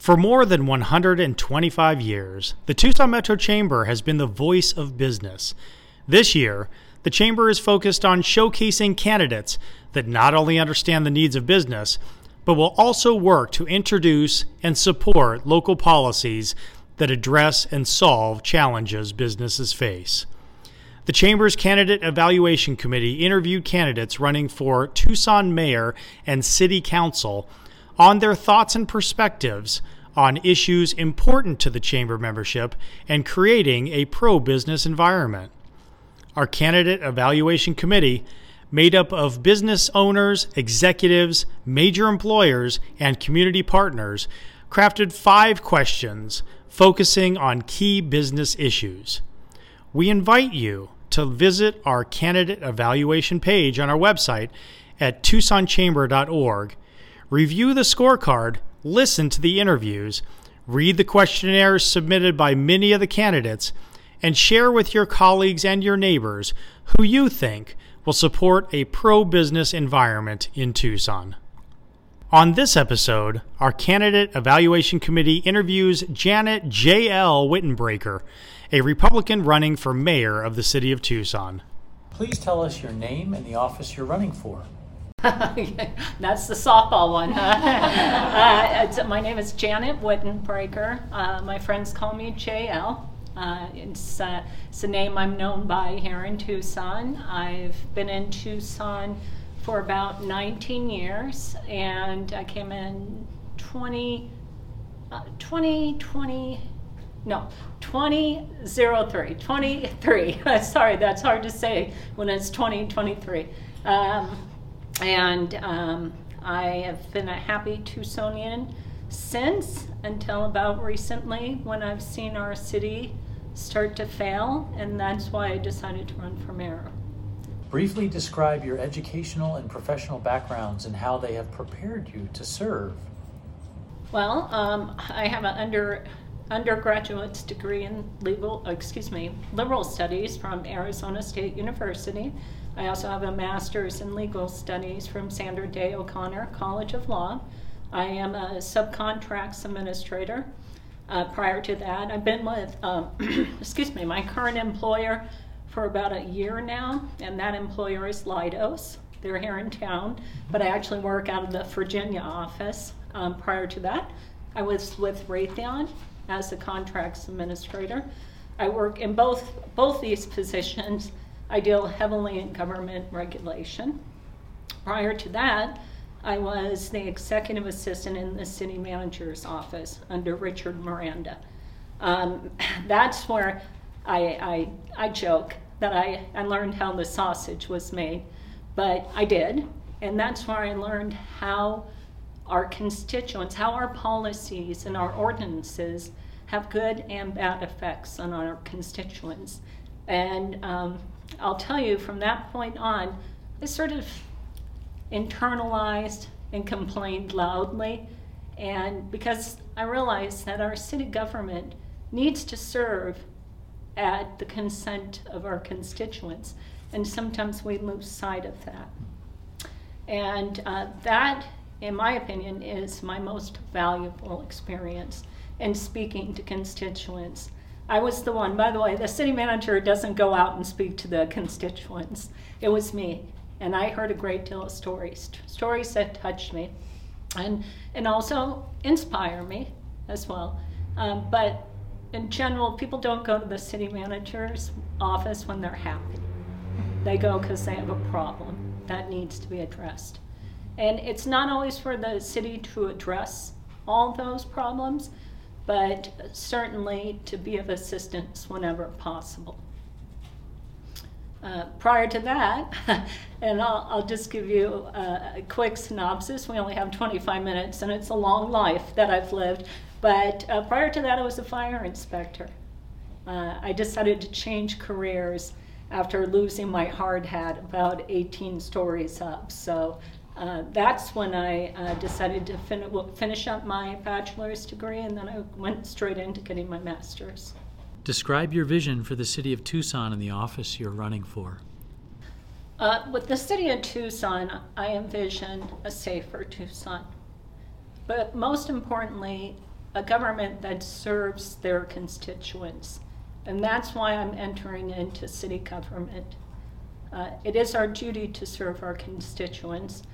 For more than 125 years, the Tucson Metro Chamber has been the voice of business. This year, the Chamber is focused on showcasing candidates that not only understand the needs of business, but will also work to introduce and support local policies that address and solve challenges businesses face. The Chamber's Candidate Evaluation Committee interviewed candidates running for Tucson Mayor and City Council on their thoughts and perspectives on issues important to the Chamber membership and creating a pro business environment. Our Candidate Evaluation Committee, made up of business owners, executives, major employers, and community partners, crafted five questions focusing on key business issues. We invite you to visit our candidate evaluation page on our website at TucsonChamber.org, review the scorecard, listen to the interviews, read the questionnaires submitted by many of the candidates, and share with your colleagues and your neighbors who you think will support a pro business environment in Tucson. On this episode, our Candidate Evaluation Committee interviews Janet J.L. Wittenbraker, a Republican running for mayor of the city of Tucson. Please tell us your name and the office you're running for. That's the softball one, huh? uh, my name is Janet Wittenbraker. Uh, my friends call me JL. Uh, it's, uh, it's a name I'm known by here in Tucson. I've been in Tucson for about 19 years, and I came in 20, uh, 2020, no, 2003, 23. Sorry, that's hard to say when it's 2023. Um, and um, I have been a happy Tucsonian since until about recently when I've seen our city start to fail, and that's why I decided to run for mayor. Briefly describe your educational and professional backgrounds and how they have prepared you to serve. Well, um, I have an under undergraduate's degree in legal, excuse me, liberal studies from Arizona State University. I also have a master's in legal studies from Sandra Day O'Connor College of Law. I am a subcontracts administrator. Uh, prior to that, I've been with, um, excuse me, my current employer for about a year now, and that employer is Leidos. They're here in town, but I actually work out of the Virginia office. Um, prior to that, I was with Raytheon as a contracts administrator. I work in both both these positions. I deal heavily in government regulation. Prior to that, I was the executive assistant in the city manager's office under Richard Miranda. Um, that's where I, I, I joke that I, I learned how the sausage was made, but I did. And that's where I learned how our constituents, how our policies and our ordinances have good and bad effects on our constituents. And um, I'll tell you from that point on, I sort of internalized and complained loudly. And because I realized that our city government needs to serve at the consent of our constituents. And sometimes we lose sight of that. And uh, that, in my opinion, is my most valuable experience in speaking to constituents. I was the one, by the way, the city manager doesn't go out and speak to the constituents. It was me. And I heard a great deal of stories, stories that touched me and, and also inspire me as well. Um, but in general, people don't go to the city manager's office when they're happy. They go because they have a problem that needs to be addressed. And it's not always for the city to address all those problems, but certainly to be of assistance whenever possible. Uh, prior to that, and I'll, I'll, just give you a, a, quick synopsis. We only have 25 minutes, and it's a long life that I've lived. But uh, prior to that, I was a fire inspector. Uh, I decided to change careers after losing my hard hat about 18 stories up. So uh, that's when I uh, decided to fin- finish up my bachelor's degree, and then I went straight into getting my master's. Describe your vision for the city of Tucson and the office you're running for. Uh, with the city of Tucson, I envision a safer Tucson. But most importantly, a government that serves their constituents. And that's why I'm entering into city government. Uh, it is our duty to serve our constituents,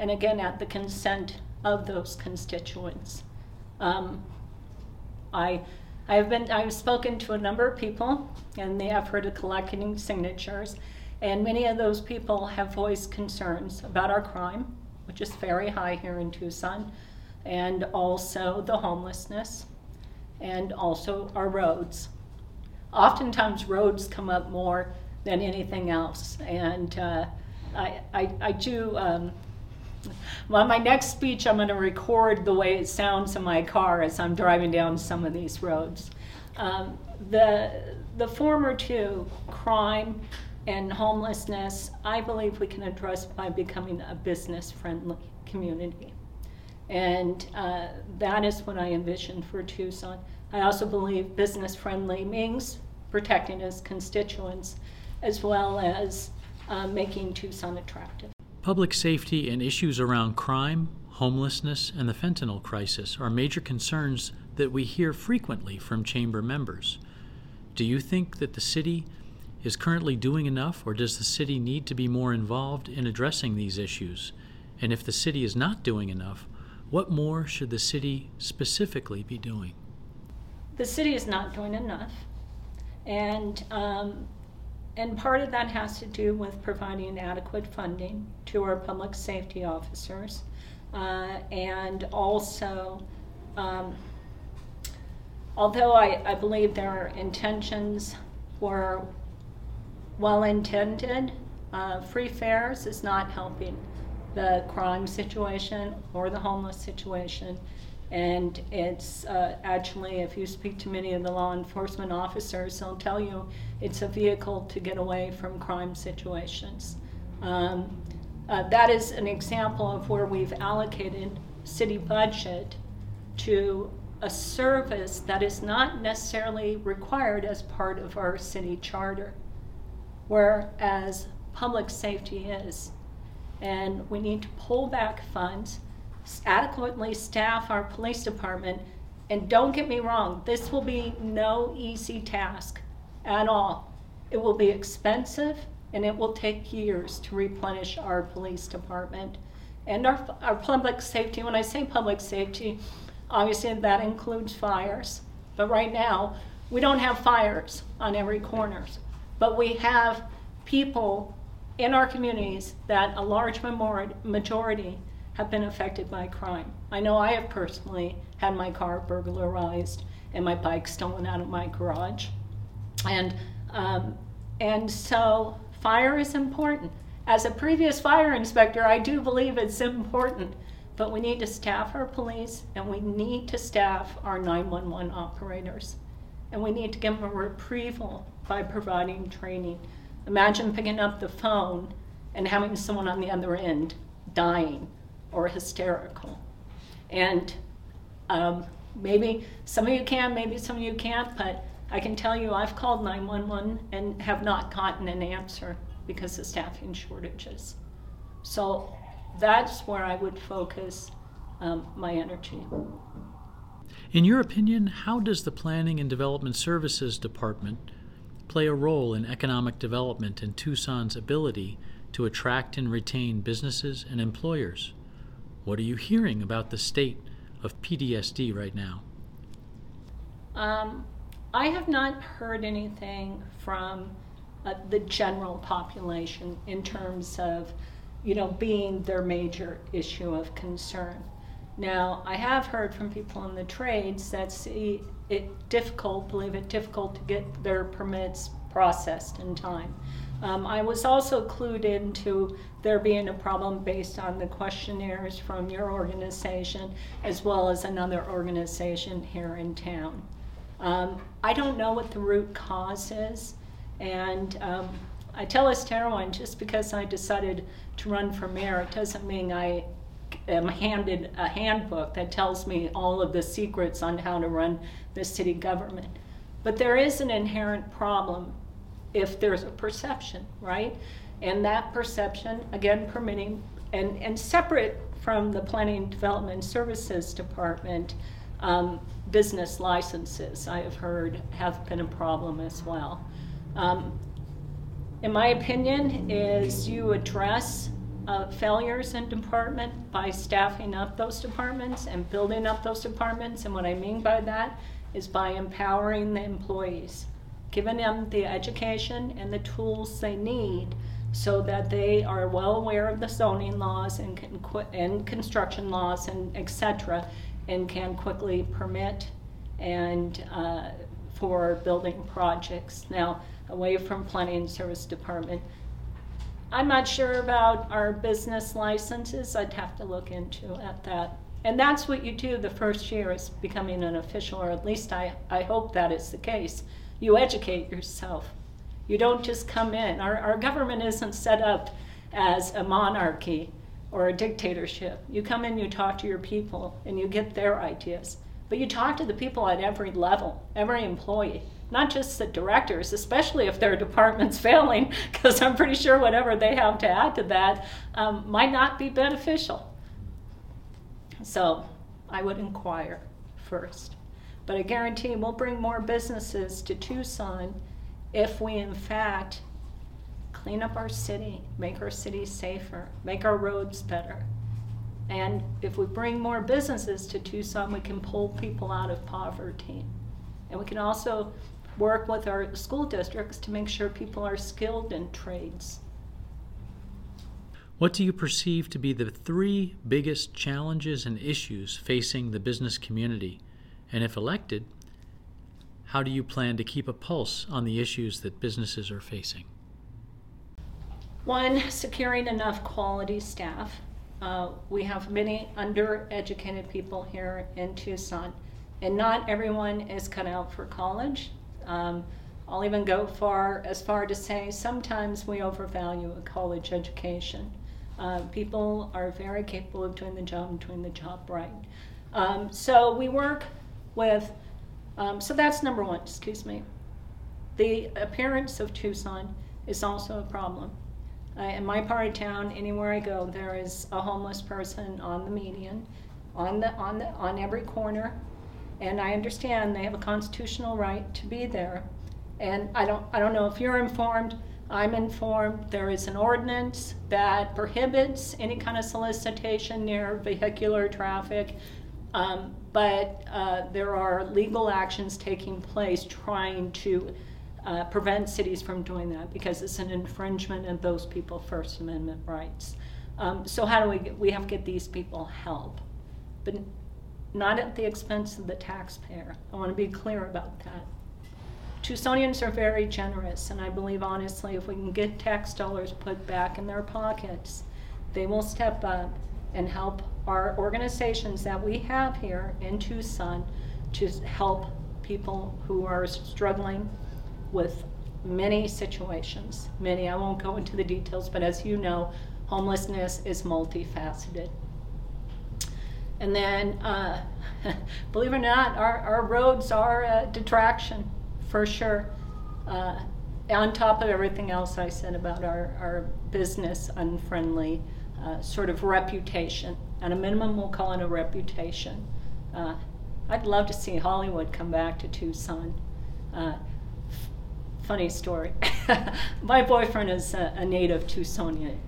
and again, at the consent of those constituents. Um, I, I have been, I've spoken to a number of people and they have heard of collecting signatures, and many of those people have voiced concerns about our crime, which is very high here in Tucson, and also the homelessness, and also our roads. Oftentimes, roads come up more than anything else, and uh, I, I, I do. Um, well, my next speech, I'm going to record the way it sounds in my car as I'm driving down some of these roads. Um, the the former two, crime and homelessness, I believe we can address by becoming a business friendly community. And uh, that is what I envision for Tucson. I also believe business friendly means protecting its constituents as well as uh, making Tucson attractive. Public safety and issues around crime, homelessness, and the fentanyl crisis are major concerns that we hear frequently from Chamber members. Do you think that the city is currently doing enough, or does the city need to be more involved in addressing these issues? And if the city is not doing enough, what more should the city specifically be doing? The city is not doing enough. And, um, and part of that has to do with providing adequate funding to our public safety officers uh, and also um, although I, I believe their intentions were well intended, uh, free fares is not helping the crime situation or the homeless situation. And it's uh, actually, if you speak to many of the law enforcement officers, they'll tell you it's a vehicle to get away from crime situations. Um, uh, that is an example of where we've allocated city budget to a service that is not necessarily required as part of our city charter, whereas public safety is. And we need to pull back funds, adequately staff our police department, and don't get me wrong, this will be no easy task at all. It will be expensive and it will take years to replenish our police department and our, our public safety. When I say public safety, Obviously, that includes fires. But right now, we don't have fires on every corner. But we have people in our communities that a large majority have been affected by crime. I know I have personally had my car burglarized and my bike stolen out of my garage. And, um, and so fire is important. As a previous fire inspector, I do believe it's important but we need to staff our police and we need to staff our 911 operators. And we need to give them a reprieval by providing training. Imagine picking up the phone and having someone on the other end dying or hysterical. And um, maybe some of you can, maybe some of you can't, but I can tell you I've called 911 and have not gotten an answer because of staffing shortages. So that's where I would focus um, my energy. In your opinion, how does the Planning and Development Services Department play a role in economic development and Tucson's ability to attract and retain businesses and employers? What are you hearing about the state of PDSD right now? Um, I have not heard anything from uh, the general population in terms of you know, being their major issue of concern. Now, I have heard from people in the trades that see it difficult, believe it difficult to get their permits processed in time. Um, I was also clued into there being a problem based on the questionnaires from your organization as well as another organization here in town. Um, I don't know what the root cause is, and um, I tell Estero just because I decided to run for mayor, it doesn't mean I am handed a handbook that tells me all of the secrets on how to run the city government. But there is an inherent problem if there's a perception, right? And that perception, again, permitting, and, and separate from the Planning Development Services Department, Um, business licenses, I have heard, have been a problem as well. Um, in my opinion, is you address uh, failures in department by staffing up those departments and building up those departments. And what I mean by that is by empowering the employees, giving them the education and the tools they need so that they are well aware of the zoning laws and, can and construction laws and etc. and can quickly permit and uh, for building projects. Now, away from planning and service department, I'm not sure about our business licenses. I'd have to look into at that. And that's what you do the first year is becoming an official, or at least I, I hope that is the case. You educate yourself. You don't just come in. Our, our government isn't set up as a monarchy or a dictatorship. You come in, you talk to your people, and you get their ideas. But you talk to the people at every level, every employee not just the directors, especially if their department's failing, because I'm pretty sure whatever they have to add to that um, might not be beneficial. So I would inquire first. But I guarantee we'll bring more businesses to Tucson if we, in fact, clean up our city, make our city safer, make our roads better. And if we bring more businesses to Tucson, we can pull people out of poverty. And we can also work with our school districts to make sure people are skilled in trades. What do you perceive to be the three biggest challenges and issues facing the business community? And if elected, how do you plan to keep a pulse on the issues that businesses are facing? One, securing enough quality staff. Uh, we have many undereducated people here in Tucson, and not everyone is cut out for college. Um, I'll even go far as far to say sometimes we overvalue a college education. Uh, people are very capable of doing the job and doing the job right. Um, so we work with, um, so that's number one, excuse me. The appearance of Tucson is also a problem. Uh, in my part of town, anywhere I go, there is a homeless person on the median, on the on the on every corner, and I understand they have a constitutional right to be there. And I don't, I don't know if you're informed, I'm informed there is an ordinance that prohibits any kind of solicitation near vehicular traffic, um, but uh, there are legal actions taking place trying to uh, prevent cities from doing that because it's an infringement of those people's First Amendment rights. Um, so how do we get, we have to get these people help, but not at the expense of the taxpayer. I want to be clear about that. Tucsonians are very generous, and I believe honestly, if we can get tax dollars put back in their pockets, they will step up and help our organizations that we have here in Tucson to help people who are struggling with many situations. Many, I won't go into the details, but as you know, homelessness is multifaceted. And then, uh, believe it or not, our, our roads are a detraction for sure. Uh, on top of everything else I said about our, our business unfriendly uh, sort of reputation. At a minimum, we'll call it a reputation. Uh, I'd love to see Hollywood come back to Tucson. Uh, f- funny story. My boyfriend is a, a native Tucsonian.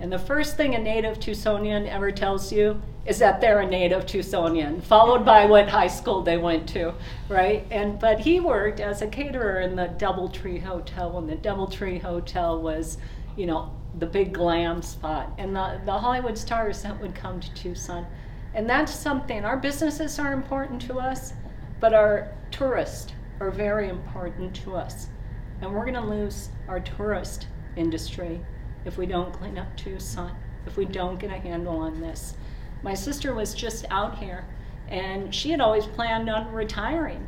And the first thing a native Tucsonian ever tells you is that they're a native Tucsonian, followed by what high school they went to, right? And but he worked as a caterer in the DoubleTree Hotel when the DoubleTree Hotel was, you know, the big glam spot, and the the Hollywood stars that would come to Tucson, and that's something. Our businesses are important to us, but our tourists are very important to us, and we're going to lose our tourist industry if we don't clean up Tucson, if we don't get a handle on this. My sister was just out here, and she had always planned on retiring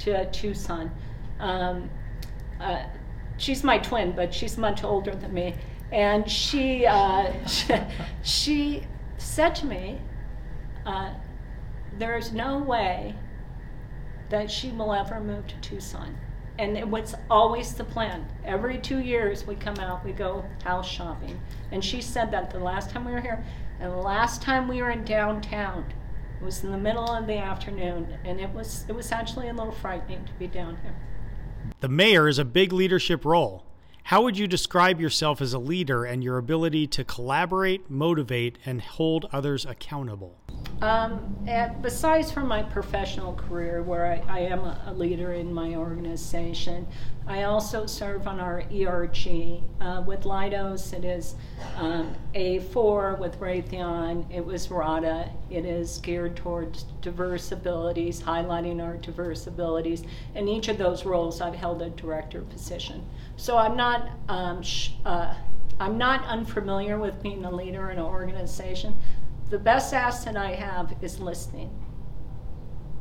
to Tucson. Um, uh, she's my twin, but she's much older than me. And she, uh, she said to me, uh, There's no way that she will ever move to Tucson. And it was always the plan. Every two years we come out, we go house shopping. And she said that the last time we were here, and the last time we were in downtown, It was in the middle of the afternoon, and it was it was actually a little frightening to be down here. The mayor is a big leadership role. How would you describe yourself as a leader and your ability to collaborate, motivate, and hold others accountable? Um, and besides from my professional career, where I, I am a, a leader in my organization, I also serve on our ERG. Uh, with Leidos, it is um, A4. With Raytheon, it was RADA. It is geared towards diverse abilities, highlighting our diverse abilities. In each of those roles, I've held a director position. So I'm not. Um, sh- uh, I'm not unfamiliar with being a leader in an organization. The best asset I have is listening.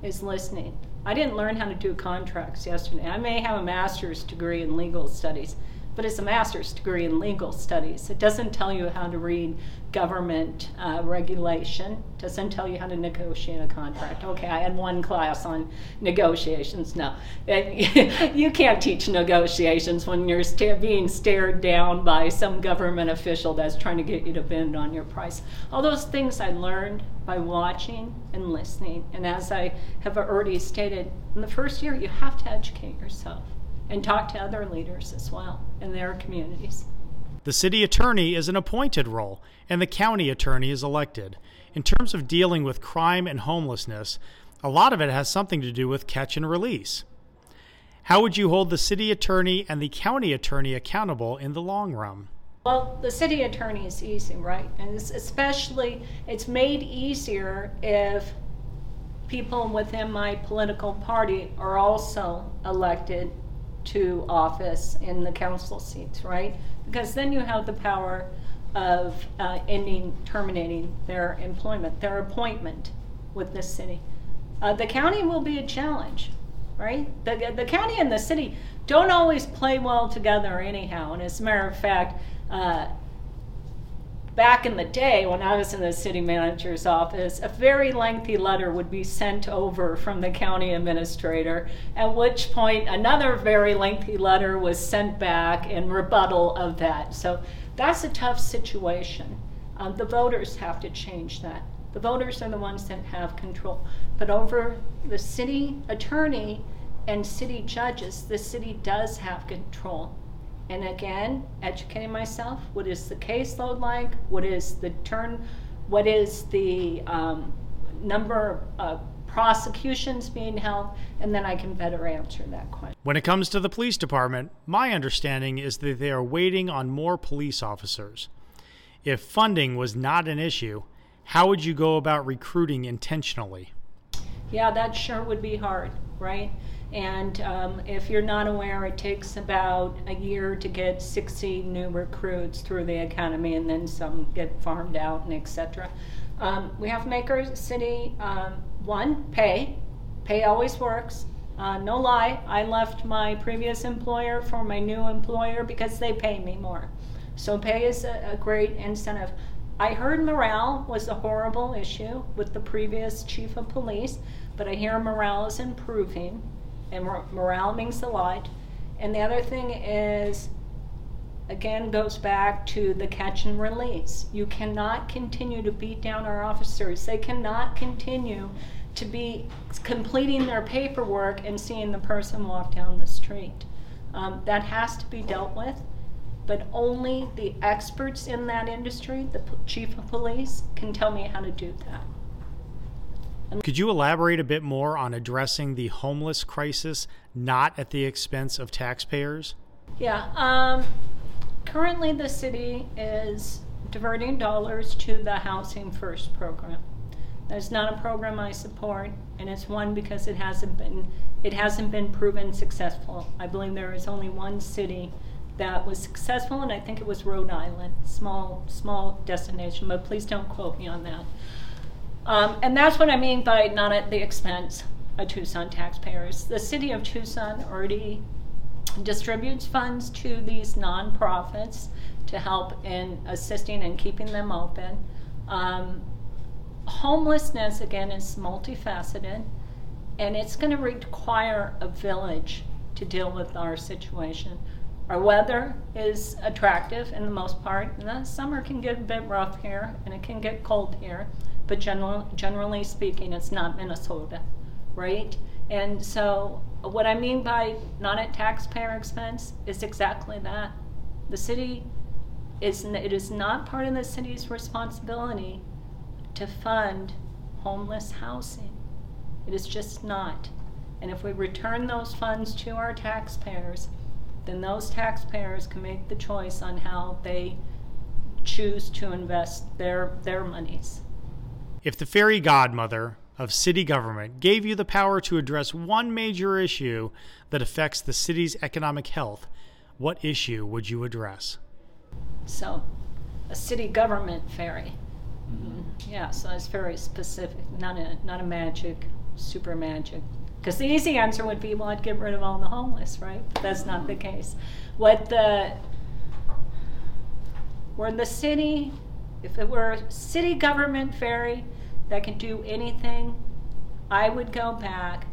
Is listening. I didn't learn how to do contracts yesterday. I may have a master's degree in legal studies, but it's a master's degree in legal studies. It doesn't tell you how to read government uh, regulation, doesn't tell you how to negotiate a contract. Okay, I had one class on negotiations. No, you can't teach negotiations when you're sta- being stared down by some government official that's trying to get you to bend on your price. All those things I learned by watching and listening. And as I have already stated, in the first year, you have to educate yourself and talk to other leaders as well in their communities. The city attorney is an appointed role, and the county attorney is elected. In terms of dealing with crime and homelessness, a lot of it has something to do with catch and release. How would you hold the city attorney and the county attorney accountable in the long run? Well, the city attorney is easy, right? And it's especially, it's made easier if people within my political party are also elected to office in the council seats, right? Because then you have the power of uh, ending, terminating their employment, their appointment with the city. Uh, the county will be a challenge, right? The, the county and the city don't always play well together, anyhow. And as a matter of fact, uh, back in the day when I was in the city manager's office, a very lengthy letter would be sent over from the county administrator, at which point another very lengthy letter was sent back in rebuttal of that. So that's a tough situation. Um, the voters have to change that. The voters are the ones that have control. But over the city attorney and city judges, the city does have control. And again, educating myself. What is the caseload like? What is the turn? What is the um, number of prosecutions being held? And then I can better answer that question. When it comes to the police department, my understanding is that they are waiting on more police officers. If funding was not an issue, how would you go about recruiting intentionally? Yeah, that sure would be hard, right? And um, if you're not aware, it takes about a year to get 60 new recruits through the academy, and then some get farmed out and etc. Um, we have Maker city um, one pay. Pay always works. Uh, no lie, I left my previous employer for my new employer because they pay me more. So pay is a, a great incentive. I heard morale was a horrible issue with the previous chief of police, but I hear morale is improving and morale means a lot. And the other thing is, again, goes back to the catch and release. You cannot continue to beat down our officers. They cannot continue to be completing their paperwork and seeing the person walk down the street. Um, that has to be dealt with, but only the experts in that industry, the chief of police, can tell me how to do that. Could you elaborate a bit more on addressing the homeless crisis not at the expense of taxpayers? Yeah. Um, currently, the city is diverting dollars to the Housing First program. That's not a program I support, and it's one because it hasn't been it hasn't been proven successful. I believe there is only one city that was successful, and I think it was Rhode Island, small small destination. But please don't quote me on that. Um, and that's what I mean by not at the expense of Tucson taxpayers. The city of Tucson already distributes funds to these nonprofits to help in assisting and keeping them open. Um, homelessness, again, is multifaceted, and it's going to require a village to deal with our situation. Our weather is attractive in the most part. The summer can get a bit rough here, and it can get cold here but general, generally speaking, it's not Minnesota, right? And so, what I mean by not at taxpayer expense is exactly that. The city is, it is not part of the city's responsibility to fund homeless housing. It is just not. And if we return those funds to our taxpayers, then those taxpayers can make the choice on how they choose to invest their, their monies. If the fairy godmother of city government gave you the power to address one major issue that affects the city's economic health, what issue would you address? So, a city government fairy. Mm-hmm. Yeah, so it's very specific, not a, not a magic, super magic. Because the easy answer would be, well, I'd get rid of all the homeless, right? But that's not the case. What the, were in the city, if it were a city government fairy that can do anything, I would go back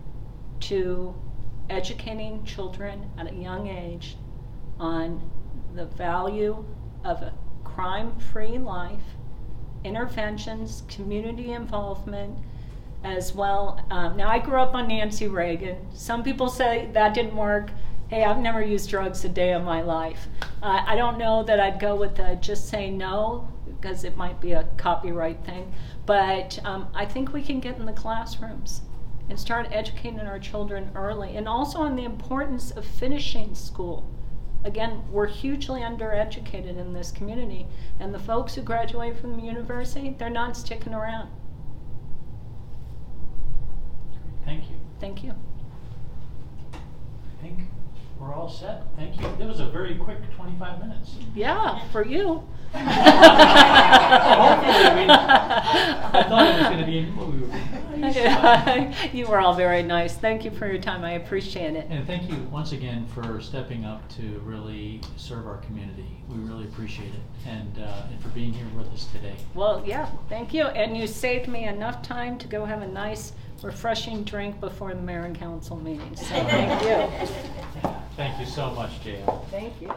to educating children at a young age on the value of a crime free life, interventions, community involvement, as well. Um, now, I grew up on Nancy Reagan. Some people say that didn't work. Hey, I've never used drugs a day of my life. Uh, I don't know that I'd go with the just say no because it might be a copyright thing. But um, I think we can get in the classrooms and start educating our children early and also on the importance of finishing school. Again, we're hugely undereducated in this community, and the folks who graduate from the university, they're not sticking around. Thank you. Thank you. I think we're all set. Thank you. That was a very quick 25 minutes. Yeah, for you. Hopefully, we- I thought it was going to be. well, we were- you were all very nice. Thank you for your time. I appreciate it. And thank you once again for stepping up to really serve our community. We really appreciate it, and uh, and for being here with us today. Well, yeah, thank you. And you saved me enough time to go have a nice, refreshing drink before the mayor and council meeting. So thank you. Thank you so much, JL. Thank you.